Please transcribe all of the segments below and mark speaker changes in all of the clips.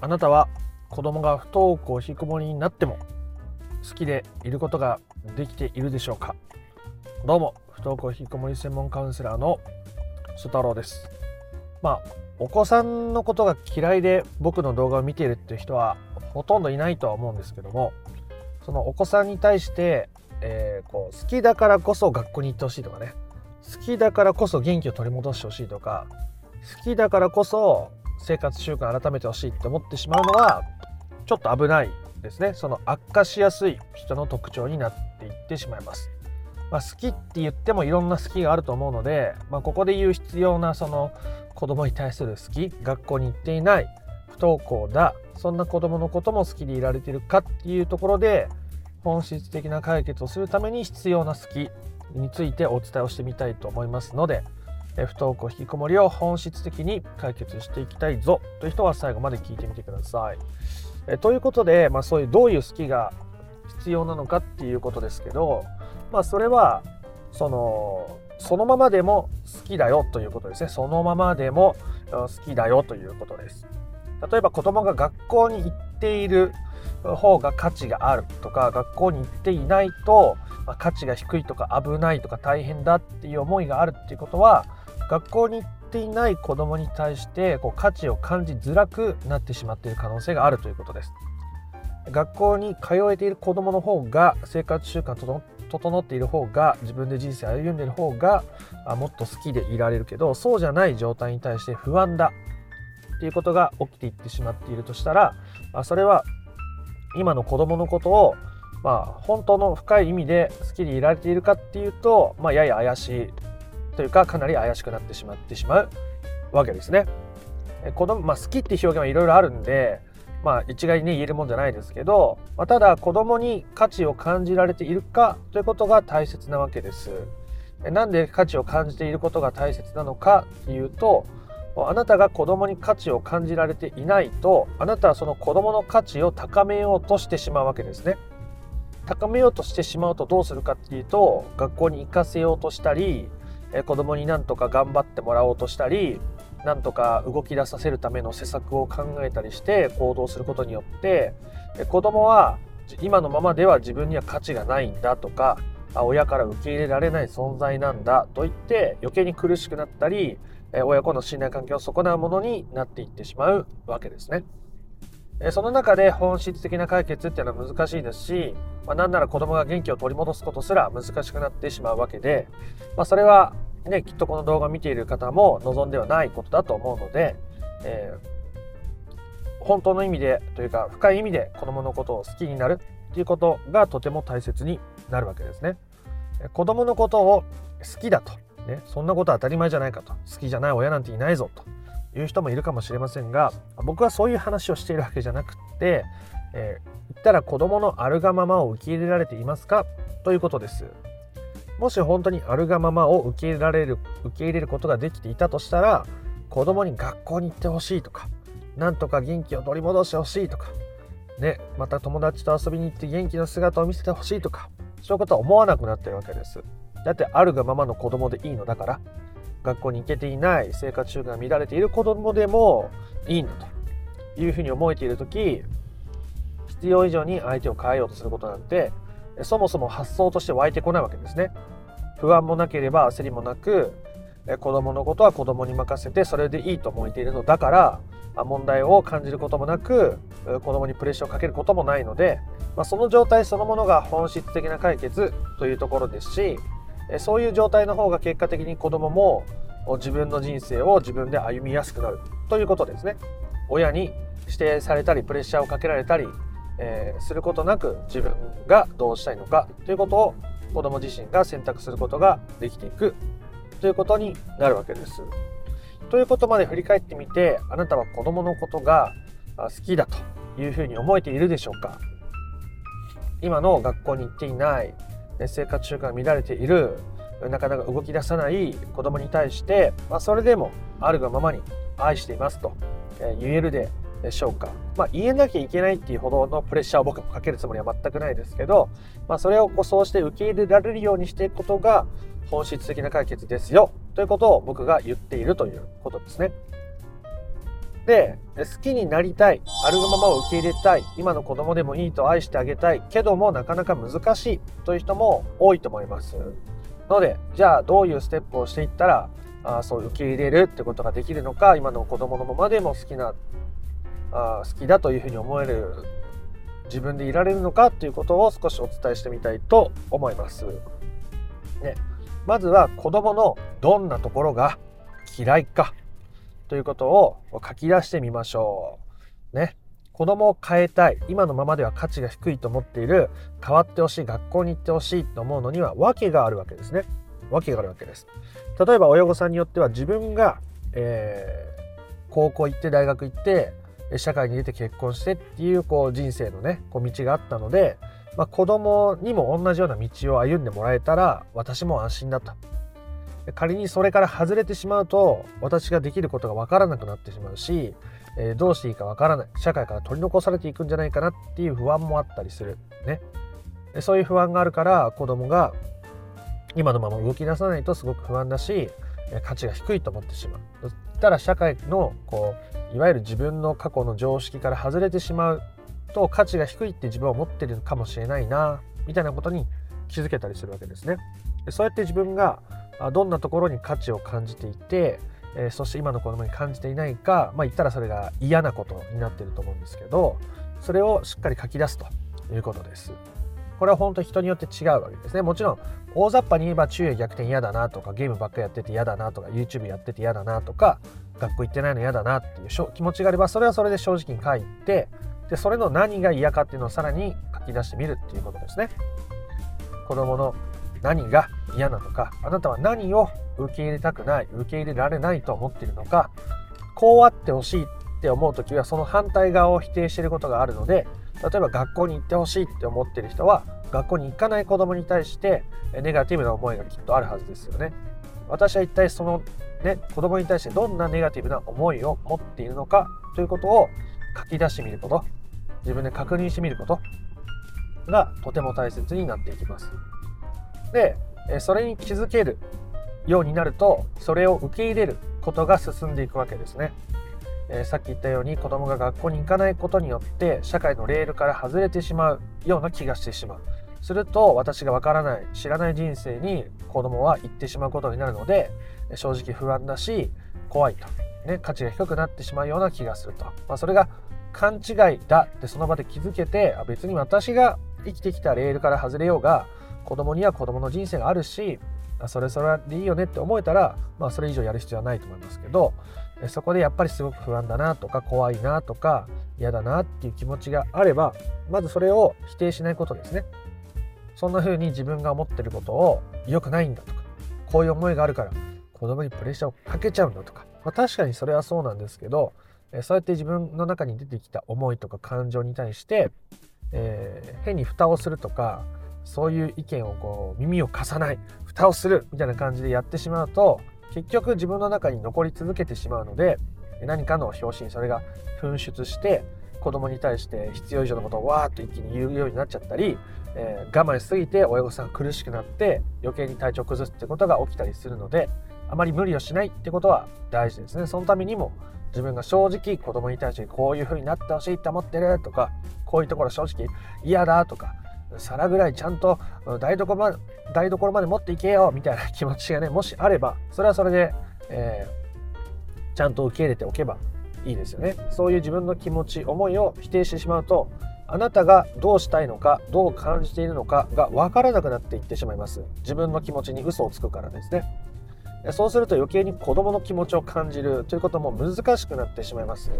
Speaker 1: あなたは子供が不登校引きこもりになっても好きでいることができているでしょうか？どうも不登校引きこもり専門カウンセラーの須太郎です。まあお子さんのことが嫌いで僕の動画を見ているっていう人はほとんどいないとは思うんですけどもそのお子さんに対して、えー、こう好きだからこそ学校に行ってほしいとかね。好きだからこそ元気を取り戻してほしいとか好きだからこそ生活習慣改めてほしいって思ってしまうのはちょっと危ないですね。その悪化しやすい人の特徴になっていってしまいます、まあ、好きって言ってもいろんな好きがあると思うので、まあ、ここで言う必要なその子供に対する好き学校に行っていない不登校だそんな子供のことも好きでいられているかっていうところで本質的な解決をするために必要な好きについてお伝えをしてみたいと思いますので不登校引きこもりを本質的に解決していきたいぞという人は最後まで聞いてみてください。えということで、まあ、そういうどういう好きが必要なのかっていうことですけど、まあ、それはそのそのままでも好きだよということですね。そのままでも好きだよということです。例えば子供が学校に行っている方が価値があるとか学校に行っていないと価値が低いとか危ないとか大変だっていう思いがあるっていうことは学校に行っていない子どもに対してこう価値を感じづらくなってしまっている可能性があるということです。学校に通えている子どもの方が生活習慣整っている方が自分で人生歩んでいる方があもっと好きでいられるけどそうじゃない状態に対して不安だっていうことが起きていってしまっているとしたらあそれは今の子どものことをまあ本当の深い意味で好きでいられているかっていうと、まあ、やや怪しいというかかなり怪しくなってしまってしまうわけですね。子供まあ、好きっていう表現はいろいろあるんで、まあ、一概に、言えるもんじゃないですけど、まあ、ただ子供に価値を感じられているかということが大切なわけです。なんで価値を感じていることが大切なのかっていうとあなたが子供に価値を感じられていないとあなたはその子供の価値を高めようとしてしまうわけですね。高めようとしてしまうとどうするかっていうと学校に行かせようとしたりえ子供になんとか頑張ってもらおうとしたりなんとか動き出させるための施策を考えたりして行動することによって子供は今のままでは自分には価値がないんだとか親から受け入れられない存在なんだと言って余計に苦しくなったり親子の信頼関係を損なうものになっていってしまうわけですね。その中で本質的な解決っていうのは難しいですし、まあ、なんなら子供が元気を取り戻すことすら難しくなってしまうわけで、まあ、それはね、きっとこの動画を見ている方も望んではないことだと思うので、えー、本当の意味でというか深い意味で子供のことを好きになるっていうことがとても大切になるわけですね。子供のことを好きだと、ね、そんなこと当たり前じゃないかと。好きじゃない親なんていないぞと。いう人もいるかもしれませんが僕はそういう話をしているわけじゃなくて、えー、言ったら子供のあるがままを受け入れられていますか？ということです。もし本当にあるがままを受け入れられる受け入れることができていたとしたら子供に学校に行ってほしいとかなんとか元気を取り戻してほしいとかねまた友達と遊びに行って元気な姿を見せてほしいとかそういうことは思わなくなってるわけですだってあるがままの子供でいいのだから学校に行けていない生活習慣が乱れている子供でもいいんだというふうに思えている時必要以上に相手を変えようとすることなんてそもそも発想として湧いてこないわけですね。不安もなければ焦りもなく子供のことは子供に任せてそれでいいと思っているのだから問題を感じることもなく子供にプレッシャーをかけることもないので、まあ、その状態そのものが本質的な解決というところですしそういう状態の方が結果的に子供も自分の人生を自分で歩みやすくなるということですね。親に指定されたりプレッシャーをかけられたり、えー、することなく自分がどうしたいのかということを子供自身が選択することができていくということになるわけです。ということまで振り返ってみてあなたは子供のことが好きだというふうに思えているでしょうか？今の学校に行っていない生活習慣が乱れているなかなか動き出さない子供に対して、まあ、それでもあるがままに愛していますと言えるでしょうか、まあ、言えなきゃいけないっていうほどのプレッシャーを僕もかけるつもりは全くないですけど、まあ、それをこうそうして受け入れられるようにしていくことが本質的な解決ですよということを僕が言っているということですね。で好きになりたいあるがままを受け入れたい今の子供でもいいと愛してあげたいけどもなかなか難しいという人も多いと思いますのでじゃあどういうステップをしていったらあそう受け入れるってことができるのか今の子供のままでも好きなあ好きだというふうに思える自分でいられるのかということを少しお伝えしてみたいと思います。ね、まずは子供のどんなところが嫌いかということを書き出してみましょう。ね。子供を変えたい。今のままでは価値が低いと思っている。変わってほしい。学校に行ってほしいと思うのには訳があるわけですね。訳があるわけです。例えば親御さんによっては自分が、えー、高校行って大学行って社会に出て結婚してっていうこう人生のねこう道があったので、まあ、子供にも同じような道を歩んでもらえたら私も安心だと仮にそれから外れてしまうと私ができることが分からなくなってしまうし、えー、どうしていいか分からない。社会から取り残されていくんじゃないかなっていう不安もあったりする。ね。そういう不安があるから子供が今のまま動き出さないとすごく不安だし価値が低いと思ってしまう。そしたら社会のこういわゆる自分の過去の常識から外れてしまうと価値が低いって自分は思ってるかもしれないなみたいなことに気づけたりするわけですね。そうやって自分がどんなところに価値を感じていて、えそして今の子供に感じていないか、まあ、言ったらそれが嫌なことになってると思うんですけどそれをしっかり書き出すということです。これは本当人によって違うわけですね。もちろん大雑把に言えば昼夜逆転嫌だなとかゲームばっかやってて嫌だなとか YouTube やってて嫌だなとか学校行ってないの嫌だなっていう気持ちがあればそれはそれで正直に書いてでそれの何が嫌かっていうのをさらに書き出してみるっていうことですね。子供の何が嫌なのかあなたは何を受け入れたくない受け入れられないと思っているのかこうあってほしいって思う時はその反対側を否定していることがあるので例えば学校に行ってほしいって思ってる人は学校に行かない子供に対してネガティブな思いがきっとあるはずですよね。私は一体そのね子供に対してどんなネガティブな思いを持っているのかということを書き出してみること自分で確認してみることがとても大切になっていきます。でそれに気づけるようになるとそれを受け入れることが進んでいくわけですね。え、さっき言ったように子供が学校に行かないことによって社会のレールから外れてしまうような気がしてしまう。すると私がわからない知らない人生に子供は行ってしまうことになるので正直不安だし怖いと、ね、価値が低くなってしまうような気がすると、まあ、それが勘違いだってその場で気づけて別に私が生きてきたレールから外れようが子供には子供の人生があるしそれそれでいいよねって思えたら、まあ、それ以上やる必要はないと思いますけどそこでやっぱりすごく不安だなとか怖いなとか嫌だなっていう気持ちがあればまずそれを否定しないことですね。そんな風に自分が思ってることを良くないんだとかこういう思いがあるから子供にプレッシャーをかけちゃうんだとか、まあ、確かにそれはそうなんですけどそうやって自分の中に出てきた思いとか感情に対して、えー、変に蓋をするとかそういう意見をこう耳を貸さない蓋をするみたいな感じでやってしまうと結局自分の中に残り続けてしまうので何かの表紙にそれが噴出して子供に対して必要以上のことをわーっと一気に言うようになっちゃったり、えー、我慢しすぎて親御さん苦しくなって余計に体調崩すってことが起きたりするのであまり無理をしないってことは大事ですね。そのためにも自分が正直子供に対してこういう風になってほしいって思ってるとかこういうところ正直嫌だとか皿ぐらいちゃんと台所まで台所まで持っていけよみたいな気持ちがねもしあればそれはそれで、えー、ちゃんと受け入れておけばいいですよね。そういう自分の気持ち思いを否定してしまうとあなたがどうしたいのかどう感じているのかが分からなくなっていってしまいます。自分の気持ちに嘘をつくからですね。そうすると余計に子供の気持ちを感じるということも難しくなってしまいます。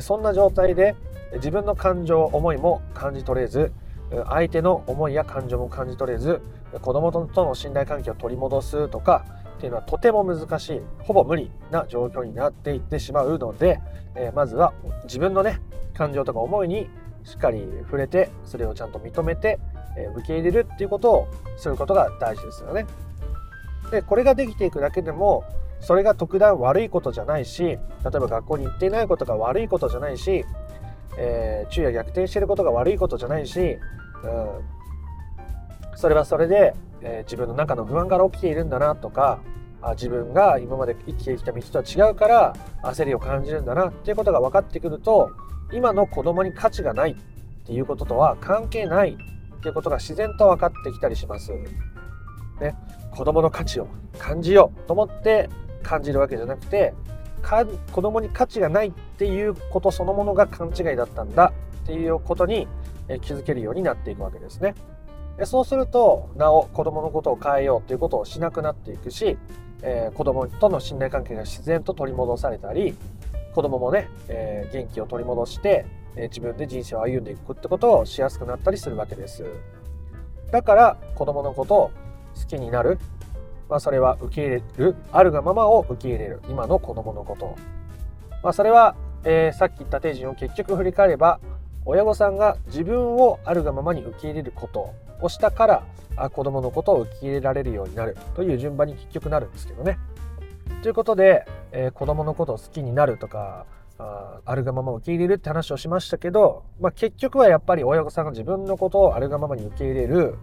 Speaker 1: そんな状態で自分の感情思いも感じ取れず相手の思いや感情も感じ取れず子供との信頼関係を取り戻すとかっていうのはとても難しいほぼ無理な状況になっていってしまうので、えー、まずは自分のね感情とか思いにしっかり触れてそれをちゃんと認めて、えー、受け入れるっていうことをすることが大事ですよね。でこれができていくだけでもそれが特段悪いことじゃないし例えば学校に行っていないことが悪いことじゃないし、えー、昼夜逆転してることが悪いことじゃないしうん、それはそれで、えー、自分の中の不安から起きているんだなとかあ自分が今まで生きてきた道とは違うから焦りを感じるんだなっていうことが分かってくると今の子供に価値がないっていうこととは関係ないっていうことが自然と分かってきたりします。ね、子供の価値を感じようと思って感じるわけじゃなくてか子供に価値がないっていうことそのものが勘違いだったんだっていうことに気づけるようになっていくわけですね。そうするとなお子供のことを変えようということをしなくなっていくし、えー、子供との信頼関係が自然と取り戻されたり子供もね、えー、元気を取り戻して、えー、自分で人生を歩んでいくってことをしやすくなったりするわけですだから子供のことを好きになる、まあ、それは受け入れるあるがままを受け入れる今の子供のこと、まあ、それは、えー、さっき言った手順を結局振り返れば親御さんが自分をあるがままに受け入れることをしたからあ子供のことを受け入れられるようになるという順番に結局なるんですけどね。ということで、えー、子供のことを好きになるとかああるがまま受け入れるって話をしましたけど、まあ、結局はやっぱり親御さんが自分のことをあるがままに受け入れる。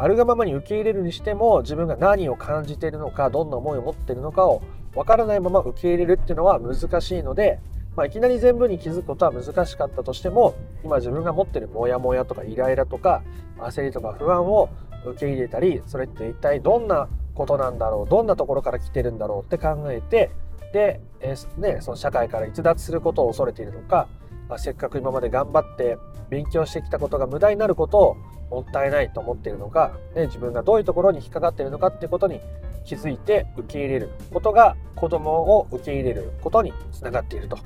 Speaker 1: あるがままに受け入れるにしても自分が何を感じているのかどんな思いを持っているのかをわからないまま受け入れるっていうのは難しいので、まあ、いきなり全部に気づくことは難しかったとしても今自分が持ってるモヤモヤとかイライラとか焦りとか不安を受け入れたりそれって一体どんなことなんだろうどんなところから来てるんだろうって考えてで、えー、ね、その社会から逸脱することを恐れているのか、まあ、せっかく今まで頑張って勉強してきたことが無駄になることをもったいないと思っているのか、ね、自分がどういうところに引っかかっているのかっていうことに気づいて受け入れることが子供を受け入れることにつながっていると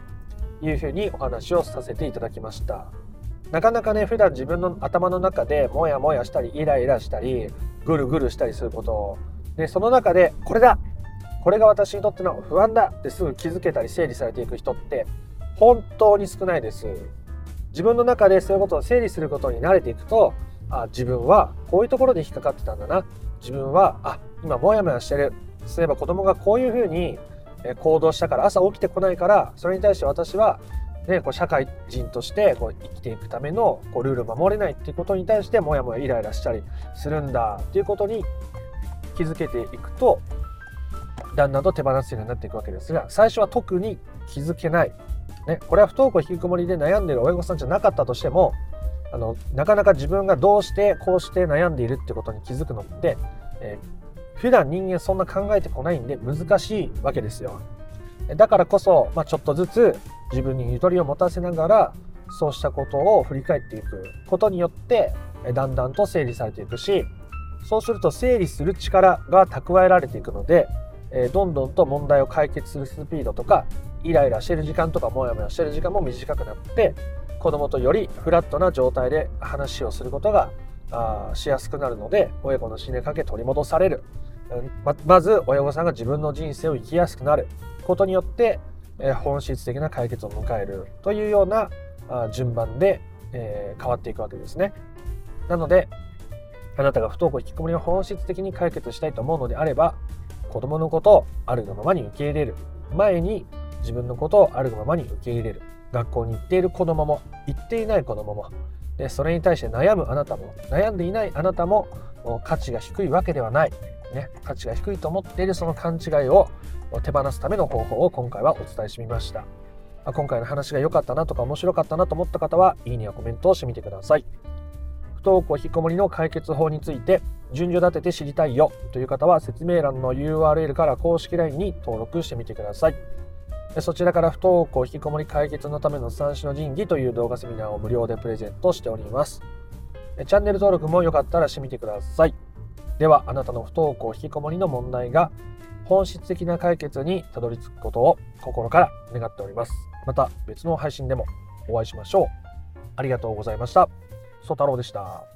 Speaker 1: いうふうにお話をさせていただきました。なかなかね普段自分の頭の中でモヤモヤしたりイライラしたりぐるぐるしたりすることをでその中でこれだこれが私にとっての不安だってすぐ気づけたり整理されていく人って本当に少ないです。自分の中でそういうことを整理することに慣れていくとあ自分はこういうところで引っかかってたんだな。自分はあ今モヤモヤしてる。そういえば子供がこういうふうに行動したから朝起きてこないからそれに対して私は、ね、こう社会人としてこう生きていくためのこうルールを守れないっていうことに対してモヤモヤイライラしたりするんだっていうことに気づけていくとだんだんと手放すようになっていくわけですが最初は特に気づけない、ね、これは不登校引きこもりで悩んでる親御さんじゃなかったとしてもあのなかなか自分がどうしてこうして悩んでいるってことに気づくのって、えー、普段人間そんな考えてこないんで難しいわけですよ。だからこそ、まあ、ちょっとずつ自分にゆとりを持たせながらそうしたことを振り返っていくことによってだんだんと整理されていくしそうすると整理する力が蓄えられていくのでえどんどんと問題を解決するスピードとかイライラしてる時間とかモヤモヤしてる時間も短くなって子供とよりフラットな状態で話をすることがあしやすくなるので親子の信頼関係取り戻される。ままず親御さんが自分の人生を生きやすくなる。ことによって、え本質的な解決を迎える。というようなあ順番で、えー、変わっていくわけですね。なのであなたが不登校引きこもりを本質的に解決したいと思うのであれば子供のことをあるがままに受け入れる。前に自分のことをあるがままに受け入れる。学校に行っている子供も行っていない子供も。でそれに対して悩むあなたも悩んでいないあなたも価値が低いわけではない、ね、価値が低いと思っているその勘違いを手放すための方法を今回はお伝えしてみました。今回の話が良かったなとか面白かったなと思った方はいいねやコメントをしてみてください。不登校引きこもりの解決法について順序立てて知りたいよという方は説明欄の URL から公式 LINE に登録してみてください。そちらから不登校引きこもり解決のための三種の神器という動画セミナーを無料でプレゼントしております。チャンネル登録もよかったらしてみてください。では、あなたの不登校引きこもりの問題が本質的な解決にたどり着くことを心から願っております。また別の配信でもお会いしましょう。ありがとうございました。ソ太郎でした。